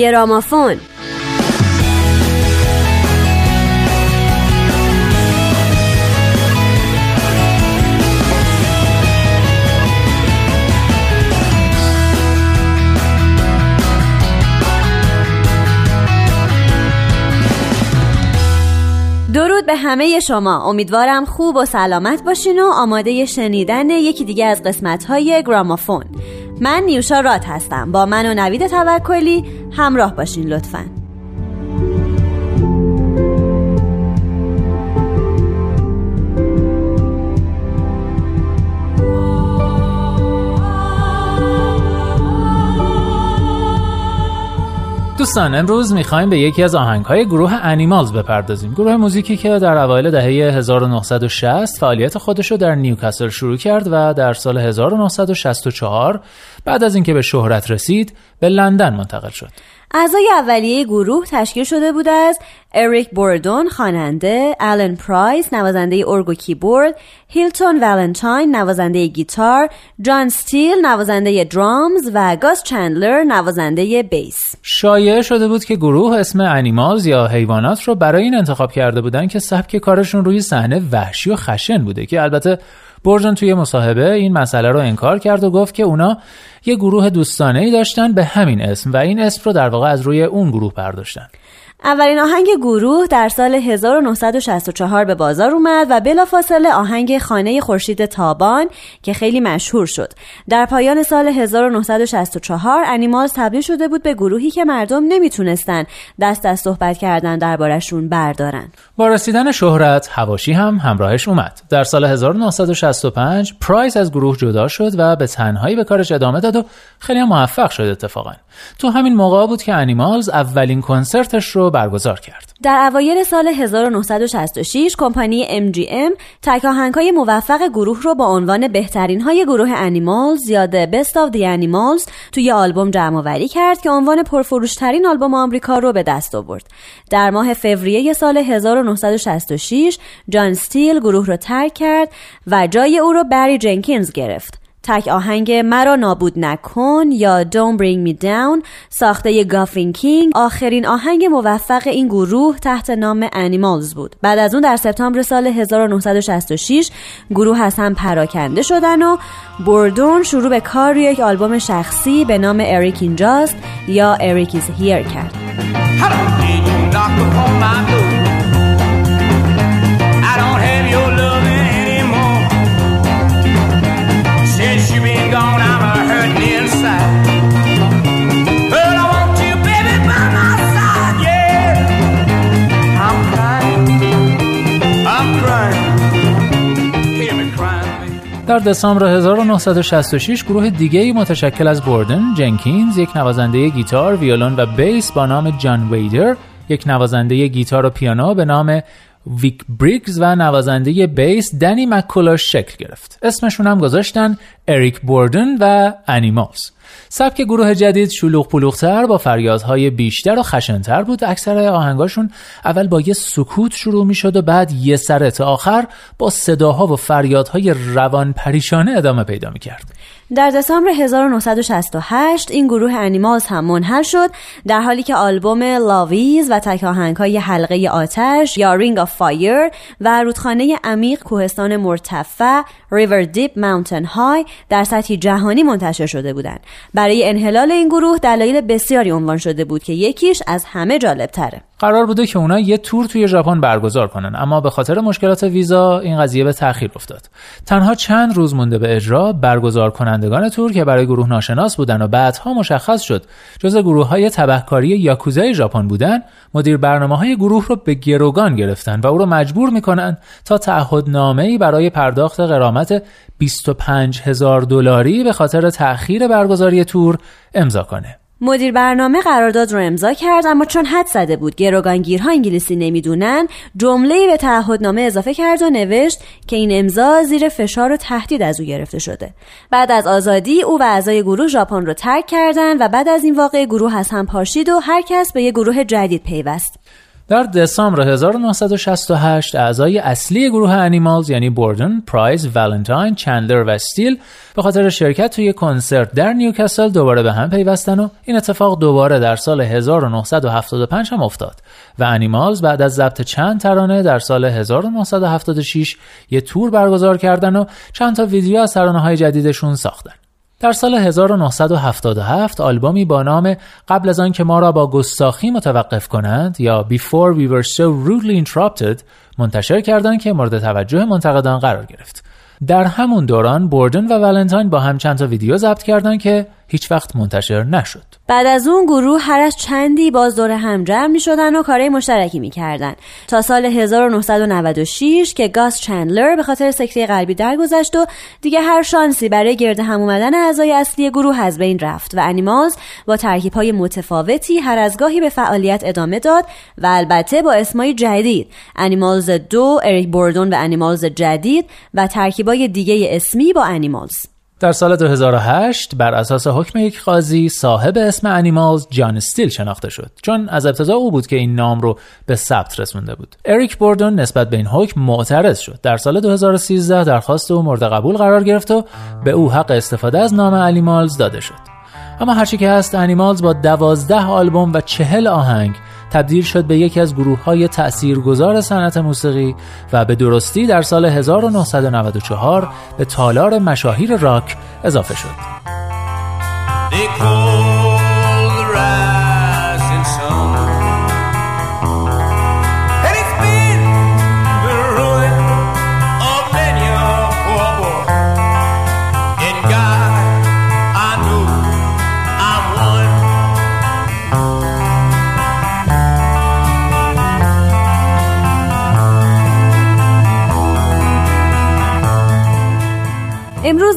گرامافون. درود به همه شما. امیدوارم خوب و سلامت باشین و آماده شنیدن یکی دیگه از قسمت های گرامافون. من نیوشا رات هستم. با من و نوید توکلی همراه باشین لطفاً. دوستان امروز می‌خوایم به یکی از آهنگهای گروه انیمالز بپردازیم. گروه موزیکی که در اوایل دهه 1960 فعالیت خودش رو در نیوکاسل شروع کرد و در سال 1964 بعد از اینکه به شهرت رسید به لندن منتقل شد. اعضای اولیه گروه تشکیل شده بود از اریک بوردون خواننده، آلن پرایس نوازنده ارگ و کیبورد، هیلتون ولنتاین نوازنده گیتار، جان ستیل نوازنده درامز و گاس چندلر نوازنده بیس. شایعه شده بود که گروه اسم انیمالز یا حیوانات رو برای این انتخاب کرده بودن که سبک کارشون روی صحنه وحشی و خشن بوده که البته برژن توی مصاحبه این مسئله رو انکار کرد و گفت که اونا یه گروه دوستانه ای داشتن به همین اسم و این اسم رو در واقع از روی اون گروه برداشتن اولین آهنگ گروه در سال 1964 به بازار اومد و بلافاصله آهنگ خانه خورشید تابان که خیلی مشهور شد. در پایان سال 1964 انیمالز تبدیل شده بود به گروهی که مردم نمی‌تونستن دست از صحبت کردن دربارشون بردارن. با رسیدن شهرت هواشی هم همراهش اومد. در سال 1965 پرایس از گروه جدا شد و به تنهایی به کارش ادامه داد و خیلی موفق شد اتفاقا. تو همین موقع بود که انیمالز اولین کنسرتش رو برگزار کرد. در اوایل سال 1966 کمپانی MGM تک های موفق گروه رو با عنوان بهترین های گروه انیمالز یا The Best of the Animals توی آلبوم جمع آوری کرد که عنوان پرفروشترین آلبوم آمریکا رو به دست آورد. در ماه فوریه سال 1966 جان ستیل گروه رو ترک کرد و جای او رو بری جنکینز گرفت. تک آهنگ مرا نابود نکن یا Don't Bring Me Down ساخته گافین کینگ آخرین آهنگ موفق این گروه تحت نام انیمالز بود. بعد از اون در سپتامبر سال 1966 گروه از هم پراکنده شدن و بردون شروع به کار روی یک آلبوم شخصی به نام اریک اینجاست یا Eric Is Here کرد. در دسامبر 1966 گروه دیگه متشکل از بوردن، جنکینز، یک نوازنده گیتار، ویولون و بیس با نام جان ویدر، یک نوازنده گیتار و پیانو به نام ویک بریگز و نوازنده بیس دنی مکولاش شکل گرفت. اسمشون هم گذاشتن اریک بوردن و انیمالز. سبک گروه جدید شلوغ پلوغتر با فریادهای بیشتر و خشنتر بود اکثر آهنگاشون اول با یه سکوت شروع می شد و بعد یه سر آخر با صداها و فریادهای روان پریشانه ادامه پیدا می کرد. در دسامبر 1968 این گروه انیمالز هم منحل شد در حالی که آلبوم Love Is و تک های حلقه آتش یا Ring of Fire و رودخانه عمیق کوهستان مرتفع River Deep Mountain High در سطحی جهانی منتشر شده بودند. برای انحلال این گروه دلایل بسیاری عنوان شده بود که یکیش از همه جالب تره قرار بوده که اونا یه تور توی ژاپن برگزار کنن. اما به خاطر مشکلات ویزا این قضیه به تاخیر افتاد. تنها چند روز مونده به اجرا برگزار کنندگان تور که برای گروه ناشناس بودن و بعدها مشخص شد جزء گروه های تبهکاری یاکوزای ژاپن بودن مدیر برنامه های گروه رو به گروگان گرفتن و او رو مجبور می‌کنن تا تعهدنامه برای پرداخت قرامت 25 هزار دلاری به خاطر تأخیر برگزاری تور امضا کنه. مدیر برنامه قرارداد رو امضا کرد اما چون حد زده بود. گروگانگیرها انگلیسی نمی‌دونن جمله به تعهدنامه اضافه کرد و نوشت که این امضا زیر فشار و تهدید از او گرفته شده. بعد از آزادی او و اعضای گروه ژاپن رو ترک کردند و بعد از این واقعه گروه از هم پاشید و هر کس به یک گروه جدید پیوست. در دسامبر 1968 اعضای اصلی گروه انیمالز یعنی بوردن، پرایس، ولنتاین، چندلر و استیل به خاطر شرکت توی کنسرت در نیوکاسل دوباره به هم پیوستن و این اتفاق دوباره در سال 1975 هم افتاد و انیمالز بعد از ضبط چند ترانه در سال 1976 یه تور برگزار کردن و چند تا ویدیو از ترانه های جدیدشون ساختن. در سال 1977 آلبومی با نام قبل از آن که ما را با گستاخی متوقف کنند یا Before We Were So Rudely Interrupted منتشر کردند که مورد توجه منتقدان قرار گرفت. در همون دوران بوردن و ولنتاین با هم چند تا ویدیو ضبط کردند که هیچ وقت منتشر نشد. بعد از اون گروه هر از چندی باز دور هم جمع می شدن و کارهای مشترکی می کردن. تا سال 1996 که چاس چندلر به خاطر سکته قلبی درگذشت و دیگه هر شانسی برای گرد هم اومدن اعضای اصلی گروه از بین رفت و انیمالز با ترکیب های متفاوتی هر از گاهی به فعالیت ادامه داد و البته با اسمای جدید انیمالز دو، اریک بوردون و انیمالز جدید و ترکیبای دیگه اسمی با انیمالز. در سال 2008 بر اساس حکم یک قاضی صاحب اسم انیمالز جان استیل شناخته شد چون از ابتدا او بود که این نام رو به ثبت رسونده بود. اریک بوردون نسبت به این حکم معترض شد. در سال 2013 درخواست او مورد قبول قرار گرفت و به او حق استفاده از نام انیمالز داده شد. اما هرچی که هست انیمالز با دوازده آلبوم و چهل آهنگ تبدیل شد به یکی از گروه های تأثیرگذار صنعت موسیقی و به درستی در سال 1994 به تالار مشاهیر راک اضافه شد.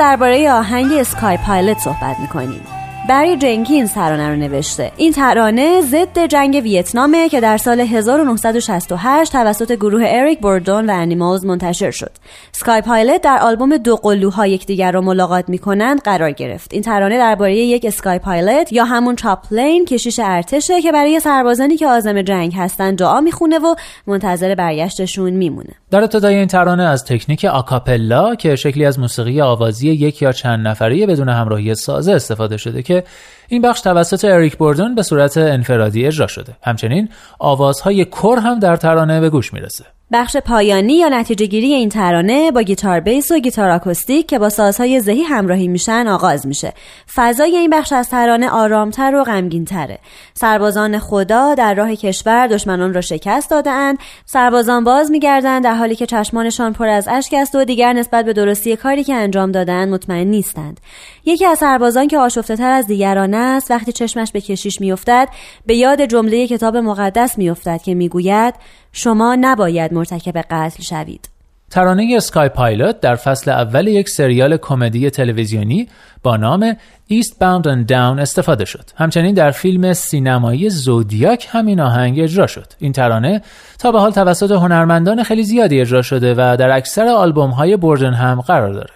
درباره آهنگ اسکای پایلت صحبت می‌کنیم. بری جنکینز ترانه رو نوشته. این ترانه ضد جنگ ویتنامه که در سال 1968 توسط گروه اریک بوردون و انیمالز منتشر شد. سکای پایلت در آلبوم دو قلوها یکدیگر را ملاقات می‌کنند قرار گرفت. این ترانه درباره یک اسکای پایلت یا همون چاپلین کشیش ارتشه که برای سربازانی که آزم جنگ هستند دعا می‌خونه و منتظر برگشتشون میمونه. در ابتدای این ترانه از تکنیک آکاپلا که شکلی از موسیقی آوازی یک یا چند نفره بدون همراهی سازه استفاده شده که این بخش توسط اریک بوردون به صورت انفرادی اجرا شده. همچنین آوازهای کر هم در ترانه به گوش می‌رسه. بخش پایانی یا نتیجه گیری این ترانه با گیتار بیس و گیتار آکوستیک که با سازهای ذهی همراهی میشن آغاز میشه. فضای این بخش از ترانه آرامتر و غمگینتره. سربازان خدا در راه کشور دشمنان را شکست دادهاند. سربازان باز میگردند در حالی که چشمانشان پر از اشک است و دیگر نسبت به درستی کاری که انجام دادن مطمئن نیستند. یکی از سربازان که آشفته تر از دیگران است وقتی چشمش به کشیش میافتد به یاد جمله کتاب مقدس میافتد که می‌گوید شما نباید مرتکب قتل شوید ترانه اسکای پایلوت در فصل اول یک سریال کمدی تلویزیونی با نام ایست باوند and داون استفاده شد. همچنین در فیلم سینمایی زودیاک همین آهنگ اجرا شد. این ترانه تا به حال توسط هنرمندان خیلی زیادی اجرا شده و در اکثر آلبوم های بوردن هم قرار داره.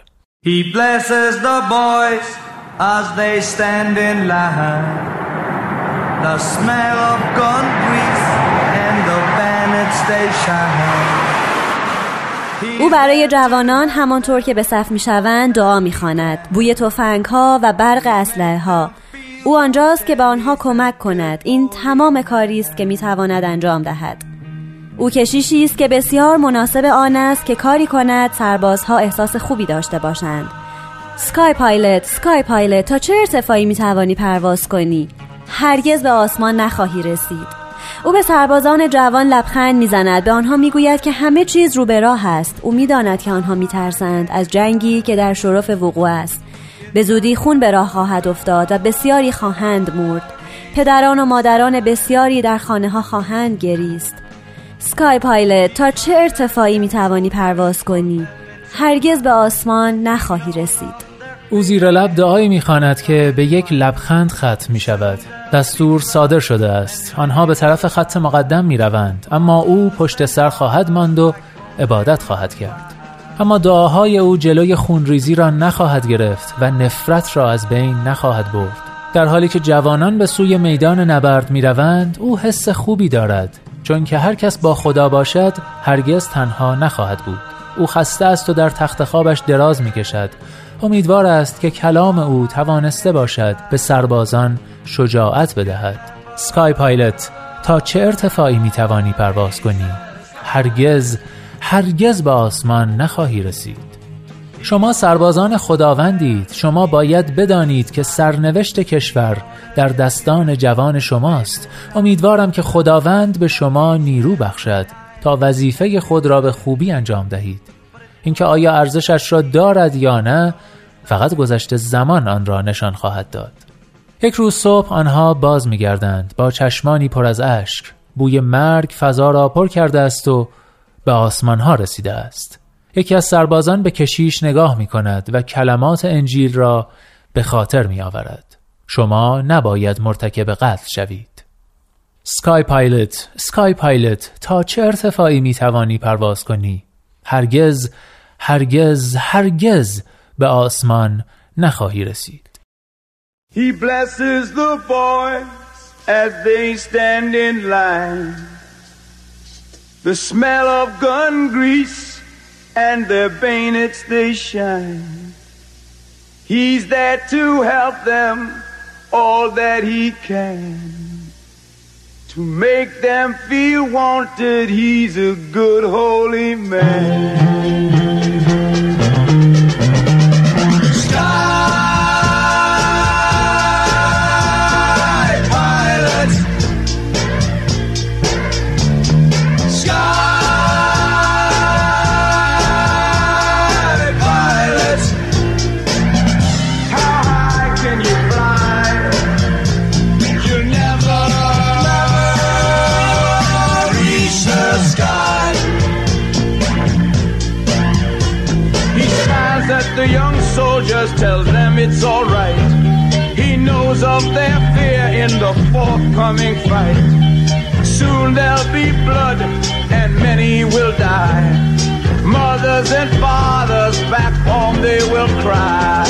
He blesses the boys as they stand in line. The smell of gun او برای جوانان همانطور که به صف می‌شوند دعا می‌خواند. بوی تفنگ ها و برق اسلحه ها او آنجاست که به آنها کمک کند. این تمام کاری است که می‌تواند انجام دهد. او کشیشی است که بسیار مناسب آن است که کاری کند سربازها احساس خوبی داشته باشند. سکای پایلت سکای پایلت تا چه ارتفاعی می‌توانی پرواز کنی؟ هرگز به آسمان نخواهی رسید. او به سربازان جوان لبخند می‌زند. به آنها می‌گوید که همه چیز رو به راه است. او می‌داند که آنها میترسند از جنگی که در شرف وقوع است. به زودی خون به راه خواهد افتاد و بسیاری خواهند مرد. پدران و مادران بسیاری در خانه ها خواهند گریست. سکای پایلت تا چه ارتفاعی می‌توانی پرواز کنی؟ هرگز به آسمان نخواهی رسید. او زیر لب دعایی می‌خواند که به یک لبخند ختم می شود دستور صادر شده است. آنها به طرف خط مقدم می روند اما او پشت سر خواهد ماند و عبادت خواهد کرد. اما دعاهای او جلوی خونریزی را نخواهد گرفت و نفرت را از بین نخواهد برد. در حالی که جوانان به سوی میدان نبرد می روند او حس خوبی دارد. چون که هر کس با خدا باشد هرگز تنها نخواهد بود. او خسته است و در تخت خوابش دراز می کشد امیدوار است که کلام او توانسته باشد به سربازان شجاعت بدهد. سکای پایلت تا چه ارتفاعی می توانی پرواز کنی؟ هرگز هرگز به آسمان نخواهی رسید. شما سربازان خداوندید. شما باید بدانید که سرنوشت کشور در دستان جوان شماست. امیدوارم که خداوند به شما نیرو بخشد تا وظیفه خود را به خوبی انجام دهید. اینکه آیا ارزشش را دارد یا نه فقط گذشته زمان آن را نشان خواهد داد یک روز صبح آنها باز میگردند با چشمانی پر از اشک بوی مرگ فضا را پر کرده است و به آسمان ها رسیده است یکی از سربازان به کشیش نگاه می کند و کلمات انجیل را به خاطر می آورد. شما نباید مرتکب قتل شوید. سکای پایلت، سکای پایلت، تا چه ارتفاعی می توانی پرواز کنی؟ هرگز، هرگز، هرگز به آسمان نخواهی رسید. He blesses the boys as they stand in line. The smell of gun grease and their bayonets they shine. He's there to help them all that he can. To make them feel wanted, he's a good holy man. Soldiers, tells them it's alright. He knows of their fear in the forthcoming fight. Soon there'll be blood and many will die. Mothers and fathers back home they will cry.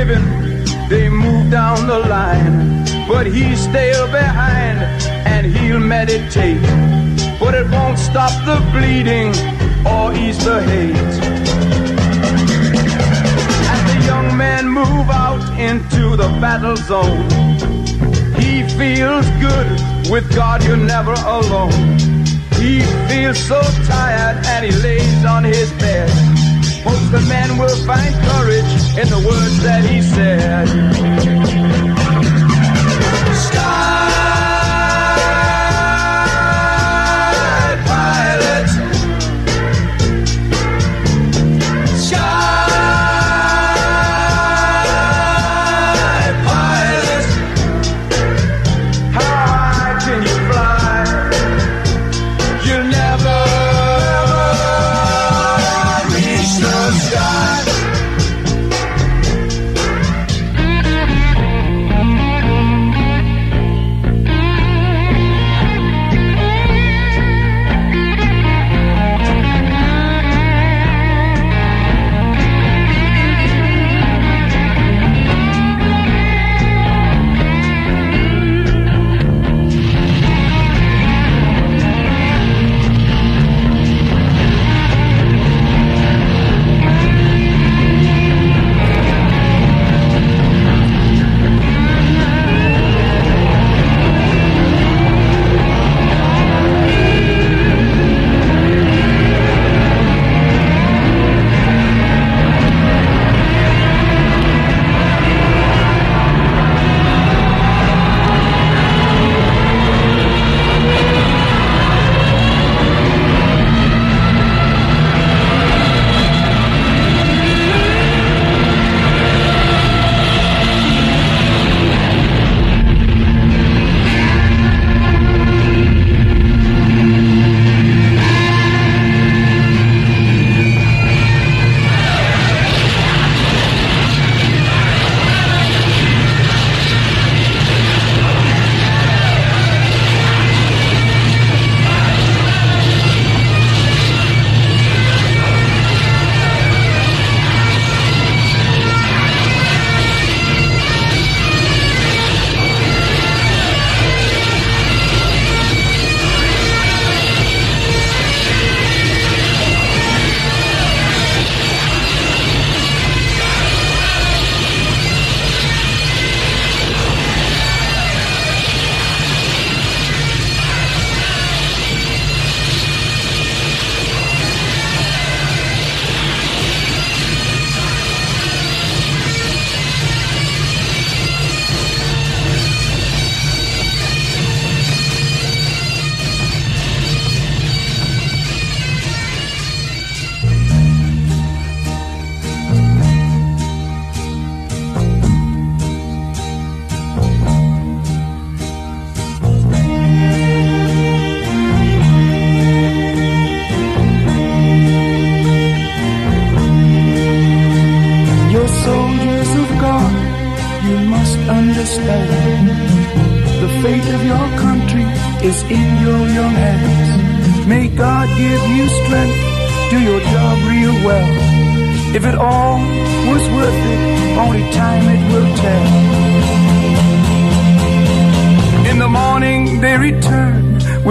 Order is given, they move down the line. But he's still behind and he'll meditate. But it won't stop the bleeding or ease the hate. As the young men move out into the battle zone, he feels good. With God, you're never alone. He feels so tired and he lays on his bed. Most the men will find courage in the words that he said.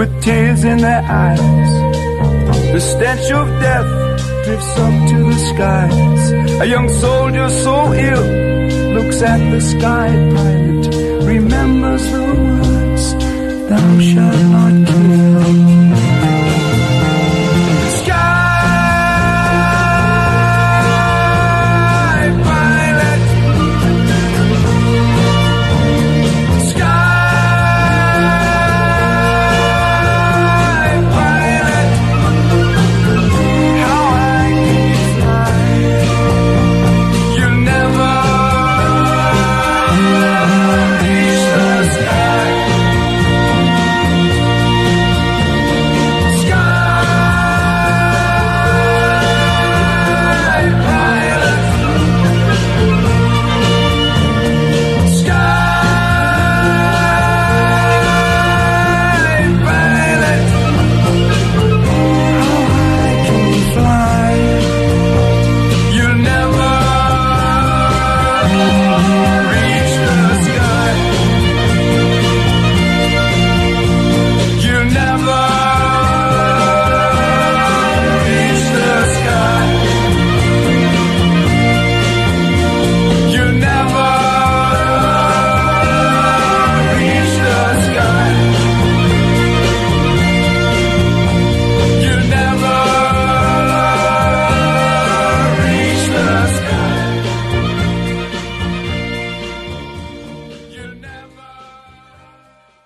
With tears in their eyes. The stench of death drifts up to the skies. A young soldier so ill looks at the sky pilot, remembers the words, Thou shalt not kill.